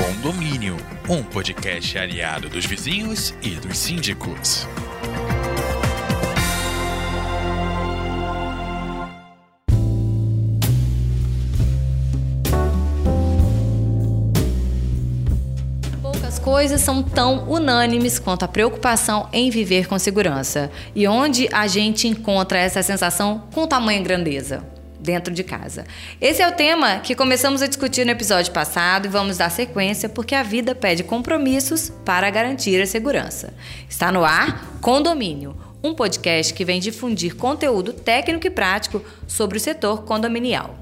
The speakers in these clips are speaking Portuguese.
Condomínio, um podcast aliado dos vizinhos e dos síndicos. Poucas coisas são tão unânimes quanto a preocupação em viver com segurança. E onde a gente encontra essa sensação com tamanha grandeza? Dentro de casa. Esse é o tema que começamos a discutir no episódio passado e vamos dar sequência porque a vida pede compromissos para garantir a segurança. Está no ar Condomínio, um podcast que vem difundir conteúdo técnico e prático sobre o setor condominial.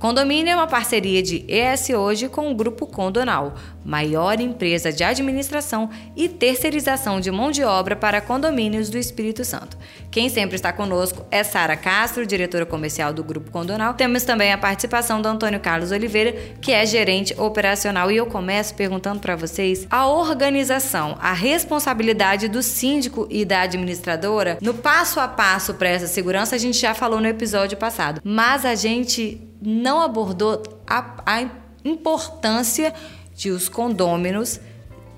Condomínio é uma parceria de ES Hoje com o Grupo Condonal, maior empresa de administração e terceirização de mão de obra para condomínios do Espírito Santo. Quem sempre está conosco é Sara Castro, diretora comercial do Grupo Condonal. Temos também a participação do Antônio Carlos Oliveira, que é gerente operacional. E eu começo perguntando para vocês a organização, a responsabilidade do síndico e da administradora no passo a passo para essa segurança. A gente já falou no episódio passado, mas a gente não abordou a, a importância de os condôminos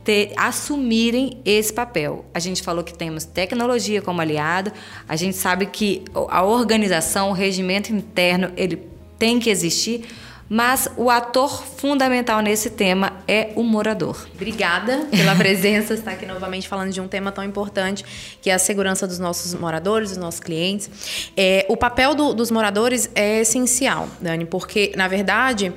ter, assumirem esse papel. A gente falou que temos tecnologia como aliado, a gente sabe que a organização, o regimento interno, ele tem que existir, mas o ator fundamental nesse tema é o morador. Obrigada pela presença, estar aqui novamente falando de um tema tão importante que é a segurança dos nossos moradores, dos nossos clientes. É, o papel do, dos moradores é essencial, Dani, porque na verdade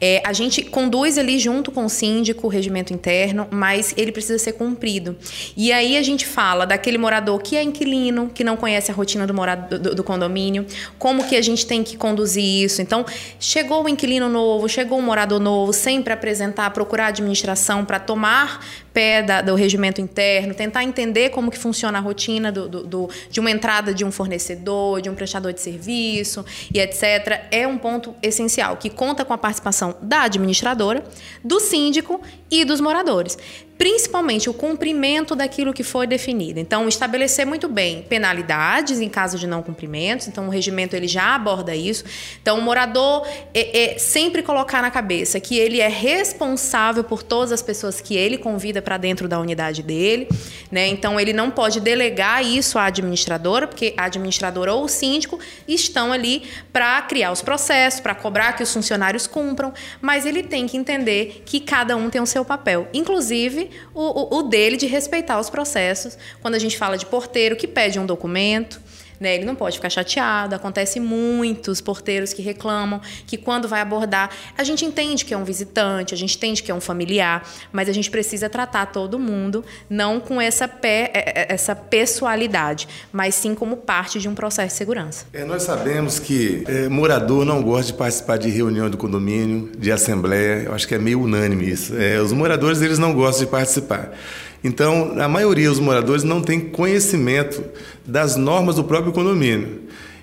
é, a gente conduz ali junto com o síndico o regimento interno, mas ele precisa ser cumprido. E aí a gente fala daquele morador que é inquilino, que não conhece a rotina do, morado, do, do condomínio, como que a gente tem que conduzir isso. Então, chegou o inquilino novo, chegou um morador novo, sempre apresentar, procurar administração para tomar pé da, do regimento interno, tentar entender como que funciona a rotina do, do, do, de uma entrada de um fornecedor, de um prestador de serviço e etc. É um ponto essencial que conta com a participação da administradora, do síndico e dos moradores principalmente o cumprimento daquilo que foi definido. Então, estabelecer muito bem penalidades em caso de não cumprimentos. Então, o regimento ele já aborda isso. Então, o morador é, é sempre colocar na cabeça que ele é responsável por todas as pessoas que ele convida para dentro da unidade dele, né? Então, ele não pode delegar isso à administradora, porque a administradora ou o síndico estão ali para criar os processos, para cobrar que os funcionários cumpram, mas ele tem que entender que cada um tem o seu papel. Inclusive, o, o, o dele de respeitar os processos. Quando a gente fala de porteiro que pede um documento, né? Ele não pode ficar chateado. Acontece muitos porteiros que reclamam que quando vai abordar, a gente entende que é um visitante, a gente entende que é um familiar, mas a gente precisa tratar todo mundo não com essa, pé, é, é, essa pessoalidade, mas sim como parte de um processo de segurança. É, nós sabemos que é, morador não gosta de participar de reunião do condomínio, de assembleia. Eu acho que é meio unânime isso. É, os moradores eles não gostam de participar. Então, a maioria dos moradores não tem conhecimento das normas do próprio condomínio.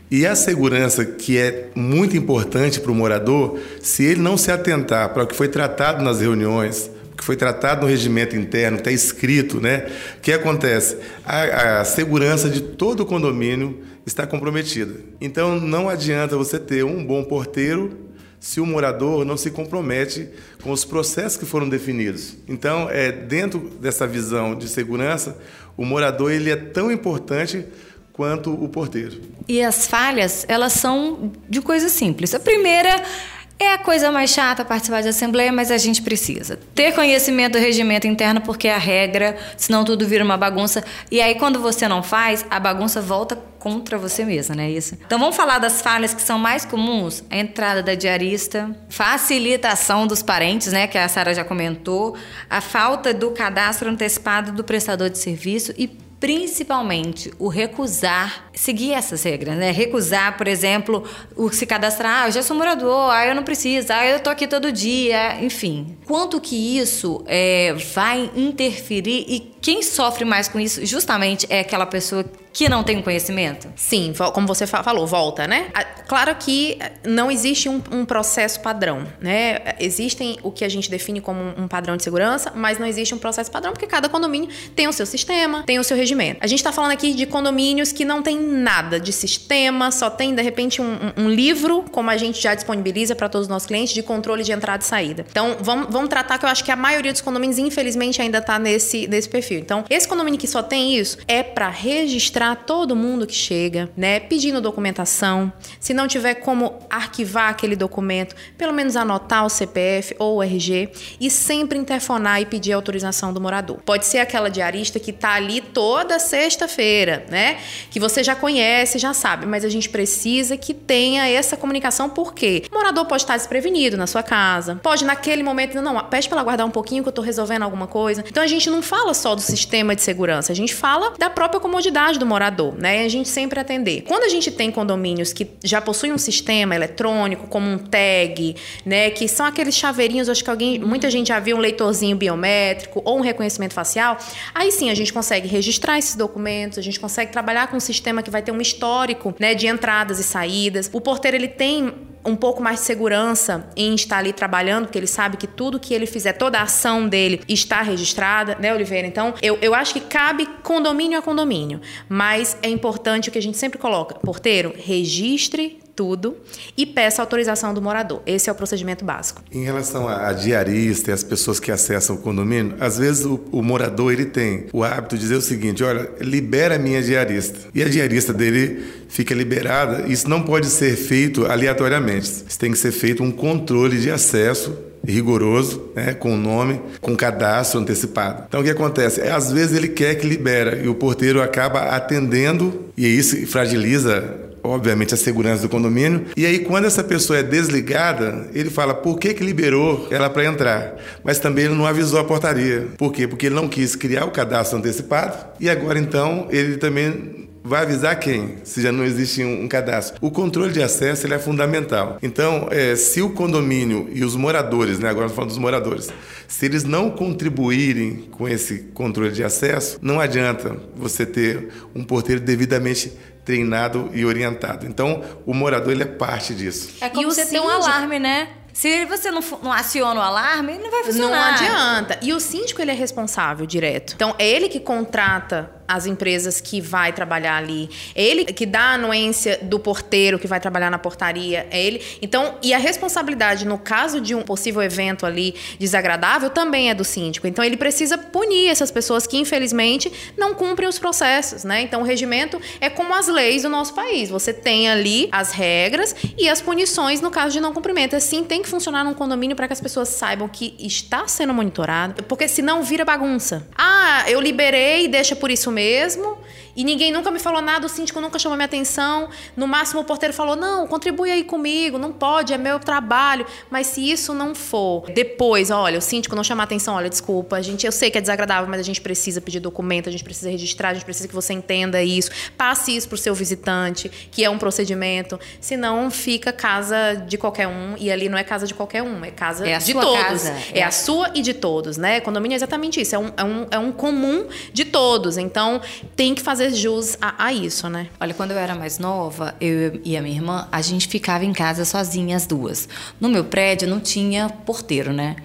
E a segurança, que é muito importante para o morador, se ele não se atentar para o que foi tratado nas reuniões, que foi tratado no regimento interno, está escrito, né? O que acontece? A, a segurança de todo o condomínio está comprometida. Então, não adianta você ter um bom porteiro se o morador não se compromete com os processos que foram definidos. Então, é, dentro dessa visão de segurança, o morador ele é tão importante quanto o porteiro. E as falhas, elas são de coisas simples. A primeira é a coisa mais chata participar de assembleia, mas a gente precisa ter conhecimento do regimento interno porque é a regra, senão tudo vira uma bagunça. E aí quando você não faz, a bagunça volta contra você mesma, né? Isso. Então vamos falar das falhas que são mais comuns: a entrada da diarista, facilitação dos parentes, né, que a Sara já comentou, a falta do cadastro antecipado do prestador de serviço e principalmente o recusar, seguir essas regras, né? Recusar, por exemplo, o se cadastrar, ah, eu já sou morador, ah, eu não preciso, ah, eu tô aqui todo dia, enfim. Quanto que isso é, vai interferir e quem sofre mais com isso justamente é aquela pessoa que não tem conhecimento? Sim, como você falou, volta, né? Claro que não existe um, um, processo padrão, né? Existem o que a gente define como um padrão de segurança, mas não existe um processo padrão porque cada condomínio tem o seu sistema, tem o seu A gente está falando aqui de condomínios que não tem nada de sistema, só tem, de repente, um, um livro, como a gente já disponibiliza para todos os nossos clientes, de controle de entrada e saída. Então, vamos, vamos tratar que eu acho que a maioria dos condomínios, infelizmente, ainda está nesse, nesse perfil. Então, esse condomínio que só tem isso é para registrar todo mundo que chega, né? Pedindo documentação. Se não tiver como arquivar aquele documento, pelo menos anotar o CPF ou o RG e sempre interfonar e pedir autorização do morador. Pode ser aquela diarista que está ali toda sexta-feira, né? Que você já conhece, já sabe, mas a gente precisa que tenha essa comunicação porque o morador pode estar desprevenido na sua casa, pode naquele momento, não, pede para ela guardar um pouquinho que eu estou resolvendo alguma coisa. Então a gente não fala só do sistema de segurança, a gente fala da própria comodidade do morador, né? E a gente sempre atender. Quando a gente tem condomínios que já possuem um sistema eletrônico, como um tag, né? Que são aqueles chaveirinhos, acho que alguém, muita gente já viu um leitorzinho biométrico ou um reconhecimento facial. Aí sim a gente consegue registrar esses documentos, a gente consegue trabalhar com um sistema que vai ter um histórico, né? De entradas e saídas. O porteiro ele tem um pouco mais de segurança em estar ali trabalhando, porque ele sabe que tudo que ele fizer, toda a ação dele está registrada, né, Oliveira? Então, eu, eu acho que cabe condomínio a condomínio, mas é importante o que a gente sempre coloca: porteiro, registre tudo e peça autorização do morador. Esse é o procedimento básico. Em relação a, diarista e as pessoas que acessam o condomínio, às vezes o, o, morador ele tem o hábito de dizer o seguinte: olha, libera a minha diarista. E a diarista dele fica liberada. Isso não pode ser feito aleatoriamente. Isso tem que ser feito um controle de acesso rigoroso, né, com o nome, com cadastro antecipado. Então o que acontece? É, às vezes ele quer que libera e o porteiro acaba atendendo e isso fragiliza obviamente, a segurança do condomínio. E aí, quando essa pessoa é desligada, ele fala por que, que liberou ela para entrar. Mas também ele não avisou a portaria. Por quê? Porque ele não quis criar o cadastro antecipado e agora, então, ele também vai avisar quem, se já não existe um, cadastro. O controle de acesso ele é fundamental. Então, é, se o condomínio e os moradores, né, agora falando dos moradores, se eles não contribuírem com esse controle de acesso, não adianta você ter um porteiro devidamente treinado e orientado. Então, o morador ele é parte disso. É como e você ter um alarme, né? Se você não, não aciona o alarme, não vai funcionar. Não adianta. E o síndico, ele é responsável direto. Então, é ele que contrata as empresas que vai trabalhar ali. É ele que dá a anuência do porteiro que vai trabalhar na portaria. É ele. Então, e a responsabilidade no caso de um possível evento ali desagradável também é do síndico. Então, ele precisa punir essas pessoas que, infelizmente, não cumprem os processos, né? Então, o regimento é como as leis do nosso país. Você tem ali as regras e as punições no caso de não cumprimento. Assim, tem que funcionar num condomínio para que as pessoas saibam que está sendo monitorado, porque senão vira bagunça. Ah, eu liberei deixa por isso mesmo mesmo e ninguém nunca me falou nada, o síndico nunca chamou minha atenção. No máximo, o porteiro falou: não, contribui aí comigo, não pode, é meu trabalho. Mas se isso não for, depois, olha, o síndico não chamar atenção, olha, desculpa, a gente, eu sei que é desagradável, mas a gente precisa pedir documento, a gente precisa registrar, a gente precisa que você entenda isso. Passe isso para o seu visitante, que é um procedimento. Senão fica casa de qualquer um, e ali não é casa de qualquer um, é casa é de todos. Casa. É, é a sua e de todos, né? Condomínio é exatamente isso, é um, é um, é um comum de todos. Então, tem que fazer fazer jus a, a, isso, né? Olha, quando eu era mais nova, eu e a minha irmã, a gente ficava em casa sozinhas as duas. No meu prédio não tinha porteiro, né?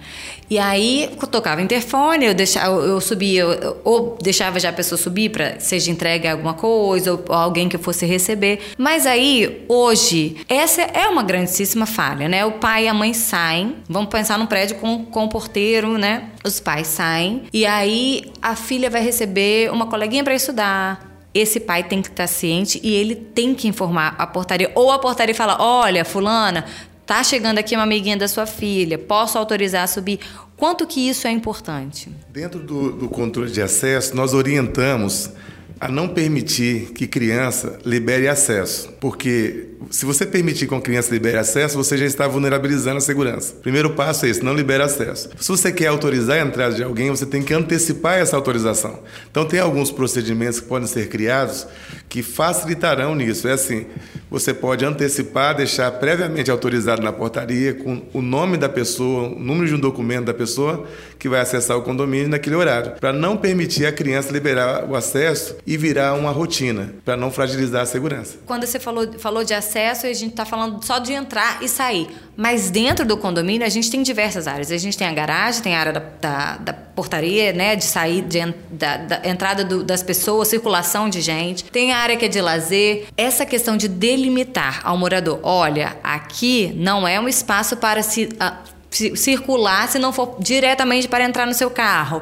E aí, eu tocava interfone, eu, deixava, eu subia, ou deixava já a pessoa subir para seja entregue alguma coisa, ou, ou alguém que eu fosse receber. Mas aí, hoje, essa é uma grandíssima falha, né? O pai e a mãe saem, vamos pensar num prédio com, com o porteiro, né? Os pais saem, e aí a filha vai receber uma coleguinha para estudar, esse pai tem que estar ciente e ele tem que informar a portaria. Ou a portaria fala: olha, fulana, tá chegando aqui uma amiguinha da sua filha, posso autorizar a subir? Quanto que isso é importante? Dentro do, do controle de acesso, nós orientamos a não permitir que criança libere acesso, porque se você permitir que uma criança libere acesso, você já está vulnerabilizando a segurança. Primeiro passo é esse, não libere acesso. Se você quer autorizar a entrada de alguém, você tem que antecipar essa autorização. Então tem alguns procedimentos que podem ser criados que facilitarão nisso. É assim, você pode antecipar, deixar previamente autorizado na portaria com o nome da pessoa, o número de um documento da pessoa que vai acessar o condomínio naquele horário, para não permitir a criança liberar o acesso e virar uma rotina, para não fragilizar a segurança. Quando você falou, falou de acesso acesso e a gente está falando só de entrar e sair. Mas dentro do condomínio a gente tem diversas áreas. A gente tem a garagem, tem a área da, da, da portaria, né? De sair, de, da, da entrada do, das pessoas, circulação de gente. Tem a área que é de lazer. Essa questão de delimitar ao morador: olha, aqui não é um espaço para se. Uh, circular se não for diretamente para entrar no seu carro.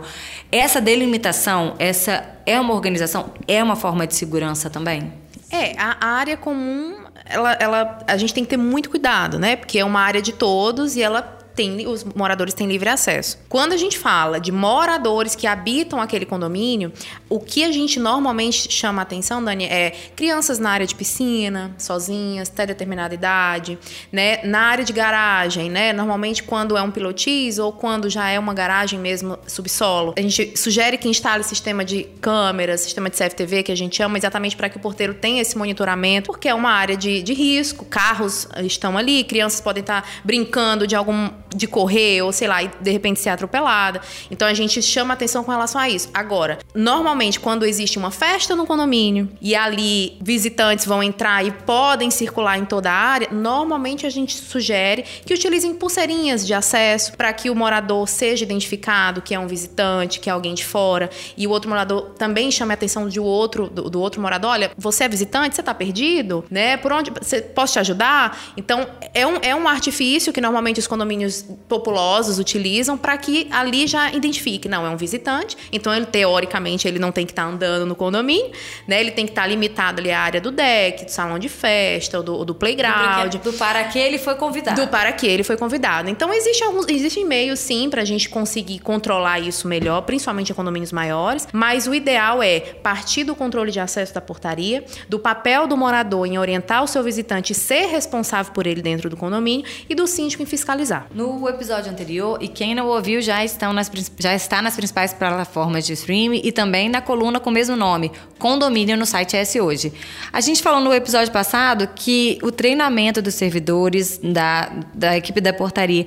Essa delimitação, essa é uma organização, é uma forma de segurança também? É, a área comum, ela, ela, a gente tem que ter muito cuidado, né? Porque é uma área de todos e ela tem, os moradores têm livre acesso. Quando a gente fala de moradores que habitam aquele condomínio, o que a gente normalmente chama atenção, Dani, é crianças na área de piscina, sozinhas, até determinada idade, né? Na área de garagem, né? Normalmente quando é um pilotis ou quando já é uma garagem mesmo subsolo, a gente sugere que instale sistema de câmeras, sistema de CFTV que a gente chama, exatamente para que o porteiro tenha esse monitoramento, porque é uma área de, de risco, carros estão ali, crianças podem estar brincando de algum de correr ou sei lá, e de repente ser atropelada. Então a gente chama atenção com relação a isso. Agora, normalmente quando existe uma festa no condomínio e ali visitantes vão entrar e podem circular em toda a área, normalmente a gente sugere que utilizem pulseirinhas de acesso para que o morador seja identificado que é um visitante, que é alguém de fora e o outro morador também chame a atenção de outro do, do outro morador, olha, você é visitante, você está perdido, né? Por onde você posso te ajudar? Então é um, é um artifício que normalmente os condomínios populosos utilizam para que ali já identifique, não, é um visitante, então ele teoricamente ele não tem que estar tá andando no condomínio, né? Ele tem que estar tá limitado ali à área do deck, do salão de festa, ou do, do playground. Do, do para que ele foi convidado. Do para que ele foi convidado. Então existe alguns, existem meios sim para a gente conseguir controlar isso melhor, principalmente em condomínios maiores, mas o ideal é partir do controle de acesso da portaria, do papel do morador em orientar o seu visitante e ser responsável por ele dentro do condomínio e do síndico em fiscalizar. No o episódio anterior e quem não ouviu já, estão nas, já está nas principais plataformas de streaming e também na coluna com o mesmo nome, Condomínio no site S Hoje. A gente falou no episódio passado que o treinamento dos servidores da, da equipe da portaria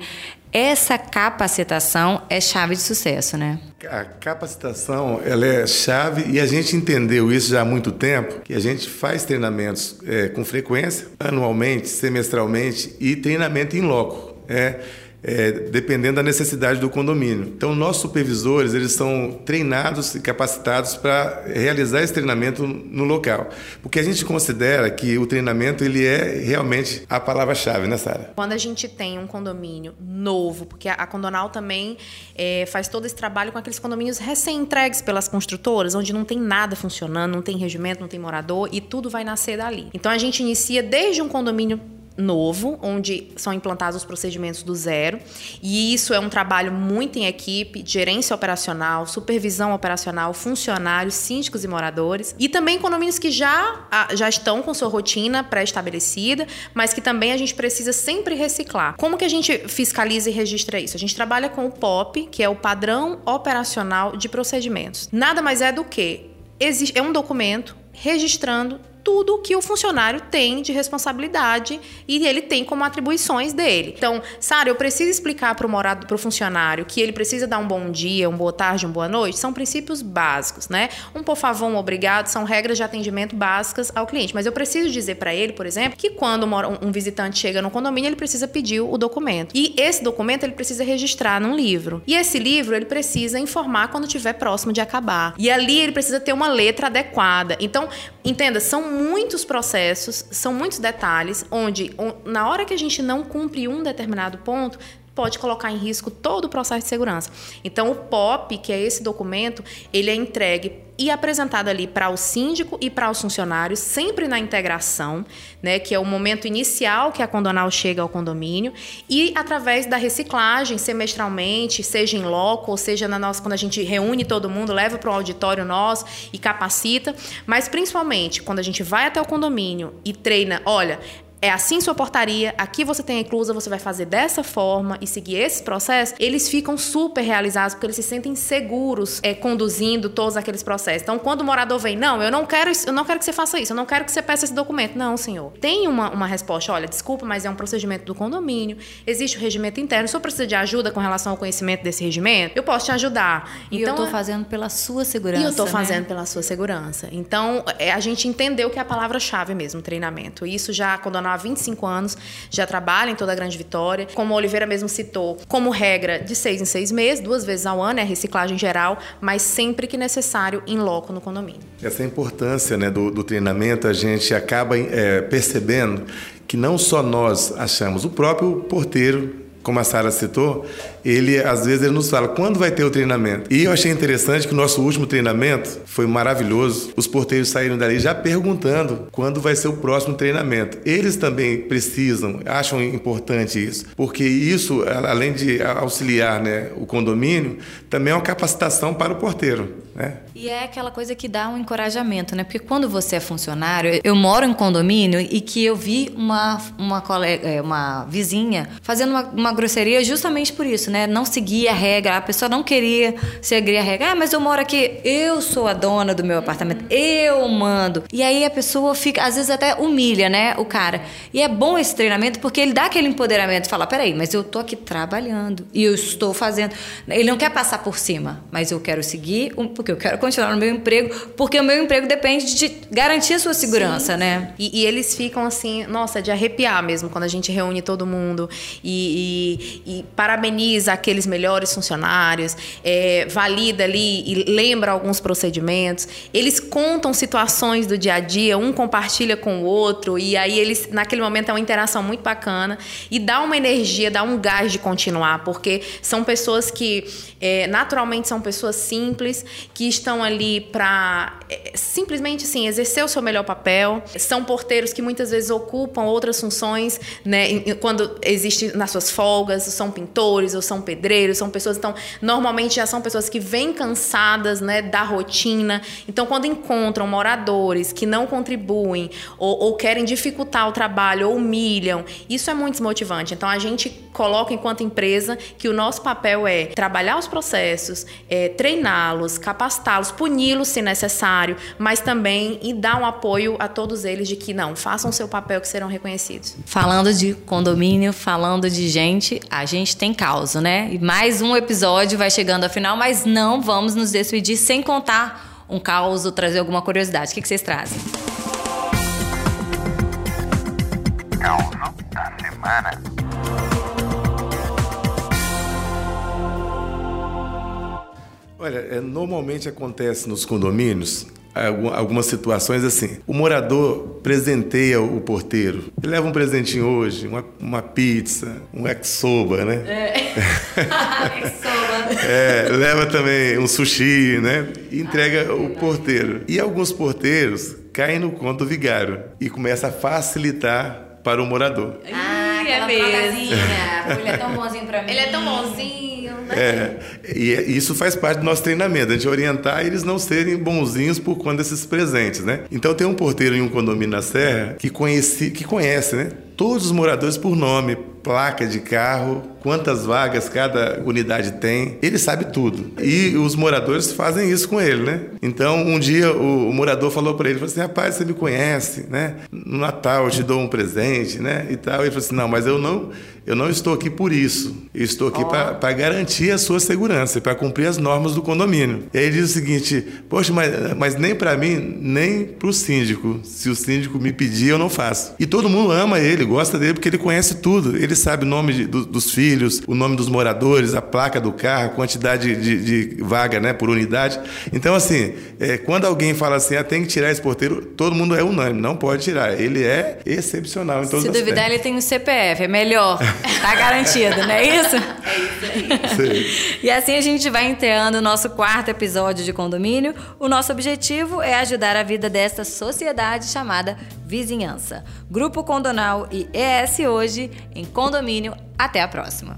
essa capacitação é chave de sucesso, né? A capacitação ela é chave e a gente entendeu isso já há muito tempo, que a gente faz treinamentos é, com frequência, anualmente, semestralmente e treinamento em loco. É, é, dependendo da necessidade do condomínio. Então, nossos supervisores eles são treinados e capacitados para realizar esse treinamento no local, porque a gente considera que o treinamento ele é realmente a palavra-chave, né, Sara? Quando a gente tem um condomínio novo, porque a Condonal também é, faz todo esse trabalho com aqueles condomínios recém-entregues pelas construtoras, onde não tem nada funcionando, não tem regimento, não tem morador e tudo vai nascer dali. Então, a gente inicia desde um condomínio novo, onde são implantados os procedimentos do zero. E isso é um trabalho muito em equipe, gerência operacional, supervisão operacional, funcionários, síndicos e moradores. E também condomínios que já, já estão com sua rotina pré-estabelecida, mas que também a gente precisa sempre reciclar. Como que a gente fiscaliza e registra isso? A gente trabalha com o POP, que é o Padrão Operacional de Procedimentos. Nada mais é do que é um documento registrando tudo que o funcionário tem de responsabilidade e ele tem como atribuições dele. Então, Sara, eu preciso explicar para o morado, para o funcionário que ele precisa dar um bom dia, uma boa tarde, uma boa noite, são princípios básicos, né? Um por favor, um obrigado, são regras de atendimento básicas ao cliente. Mas eu preciso dizer para ele, por exemplo, que quando um visitante chega no condomínio, ele precisa pedir o documento. E esse documento ele precisa registrar num livro. E esse livro ele precisa informar quando estiver próximo de acabar. E ali ele precisa ter uma letra adequada. Então, entenda, são muitos processos, são muitos detalhes, onde na hora que a gente não cumpre um determinado ponto, pode colocar em risco todo o processo de segurança. Então, o POP, que é esse documento, ele é entregue e apresentado ali para o síndico e para os funcionários, sempre na integração, né, que é o momento inicial que a condonal chega ao condomínio, e através da reciclagem semestralmente, seja em loco, ou seja na nossa quando a gente reúne todo mundo, leva para o auditório nosso e capacita, mas principalmente quando a gente vai até o condomínio e treina, olha, é assim sua portaria, aqui você tem a inclusa, você vai fazer dessa forma e seguir esse processo, eles ficam super realizados porque eles se sentem seguros é, conduzindo todos aqueles processos. Então, quando o morador vem, não, eu não quero, eu não quero que você faça isso, eu não quero que você peça esse documento. Não, senhor. Tem uma, uma resposta, olha, desculpa, mas é um procedimento do condomínio, existe o regimento interno, o senhor precisa de ajuda com relação ao conhecimento desse regimento? Eu posso te ajudar. E então, eu estou fazendo pela sua segurança. E eu estou né? fazendo pela sua segurança. Então, é, a gente entendeu que é a palavra-chave mesmo, treinamento. Isso já, quando a há 25 anos, já trabalha em toda a Grande Vitória. Como a Oliveira mesmo citou, como regra de seis em seis meses, duas vezes ao ano, é reciclagem geral, mas sempre que necessário, em loco no condomínio. Essa importância né, do, do treinamento, a gente acaba é, percebendo que não só nós achamos, o próprio porteiro como a Sara citou, ele às vezes ele nos fala quando vai ter o treinamento. E eu achei interessante que o nosso último treinamento foi maravilhoso. Os porteiros saíram dali já perguntando quando vai ser o próximo treinamento. Eles também precisam, acham importante isso, porque isso, além de auxiliar né, o condomínio, também é uma capacitação para o porteiro. Né? E é aquela coisa que dá um encorajamento, né? Porque quando você é funcionário, eu moro em condomínio e que eu vi uma, uma, colega, é, uma vizinha fazendo uma, uma grosseria justamente por isso, né? Não seguia a regra, a pessoa não queria seguir a regra. Ah, mas eu moro aqui, eu sou a dona do meu apartamento, eu mando. E aí a pessoa fica, às vezes até humilha, né? O cara. E é bom esse treinamento porque ele dá aquele empoderamento, fala, peraí, mas eu tô aqui trabalhando e eu estou fazendo. Ele não quer passar por cima, mas eu quero seguir, porque eu quero continuar no meu emprego, porque o meu emprego depende de garantir a sua segurança, Sim. né? E, e, eles ficam assim, nossa, de arrepiar mesmo quando a gente reúne todo mundo e, e, e parabeniza aqueles melhores funcionários, é, valida ali e lembra alguns procedimentos. Eles contam situações do dia a dia, um compartilha com o outro e aí eles naquele momento é uma interação muito bacana e dá uma energia, dá um gás de continuar, porque são pessoas que é, naturalmente são pessoas simples que estão ali para é, simplesmente assim exercer o seu melhor papel. São porteiros que muitas vezes ocupam outras funções, né? Quando existe nas suas folgas, são pintores ou são pedreiros, são pessoas então normalmente já são pessoas que vêm cansadas, né, da rotina. Então quando encontram moradores que não contribuem ou, ou querem dificultar o trabalho ou humilham, isso é muito desmotivante. Então a gente coloca enquanto empresa que o nosso papel é trabalhar os processos, é, treiná-los, capacitá-los, puni-los se necessário, mas também e dar um apoio a todos eles de que não, façam o seu papel que serão reconhecidos. Falando de condomínio, falando de gente, a gente tem causa, né? E mais um episódio vai chegando ao final, mas não vamos nos despedir sem contar um caos ou trazer alguma curiosidade. O que, que vocês trazem? Caos da semana. Olha, é, normalmente acontece nos condomínios algumas situações assim. O morador presenteia o porteiro. Ele leva um presentinho hoje, uma, uma pizza, um exoba, né? É. é, leva também um sushi, né? E entrega o porteiro. E alguns porteiros caem no conto do vigário e começa a facilitar para o morador. Ah, é mesmo. Ele é tão bonzinho para mim. Ele é tão bonzinho. Né? É, e é, isso faz parte do nosso treinamento, a gente orientar eles não serem bonzinhos por conta desses presentes, né? Então tem um porteiro em um condomínio na Serra que, conheci, que conhece, né? Todos os moradores por nome, placa de carro, quantas vagas cada unidade tem, ele sabe tudo. E os moradores fazem isso com ele, né? Então, um dia o, o morador falou para ele, falou assim, rapaz, você me conhece, né? No Natal eu te dou um presente, né? E tal. Ele falou assim, não, mas eu não, eu não estou aqui por isso. Eu estou aqui oh. para garantir a sua segurança, para cumprir as normas do condomínio. E aí ele diz o seguinte, poxa, mas, mas nem para mim, nem para o síndico. Se o síndico me pedir, eu não faço. E todo mundo ama ele, gosta dele, porque ele conhece tudo. Ele sabe o nome de, do, dos filhos, o nome dos moradores, a placa do carro, a quantidade de, de vaga né, por unidade. Então, assim, é, quando alguém fala assim, ah, tem que tirar esse porteiro, todo mundo é unânime, não pode tirar. Ele é excepcional em todos Se duvidar, ele tem o CPF, é melhor. Tá garantido, não é isso? É isso aí. E assim a gente vai enterrando o nosso quarto episódio de condomínio. O nosso objetivo é ajudar a vida desta sociedade chamada vizinhança. Grupo Condonal e ES Hoje em condomínio. Até a próxima.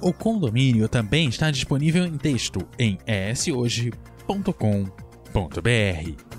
O condomínio também está disponível em texto em eshoje.com.br.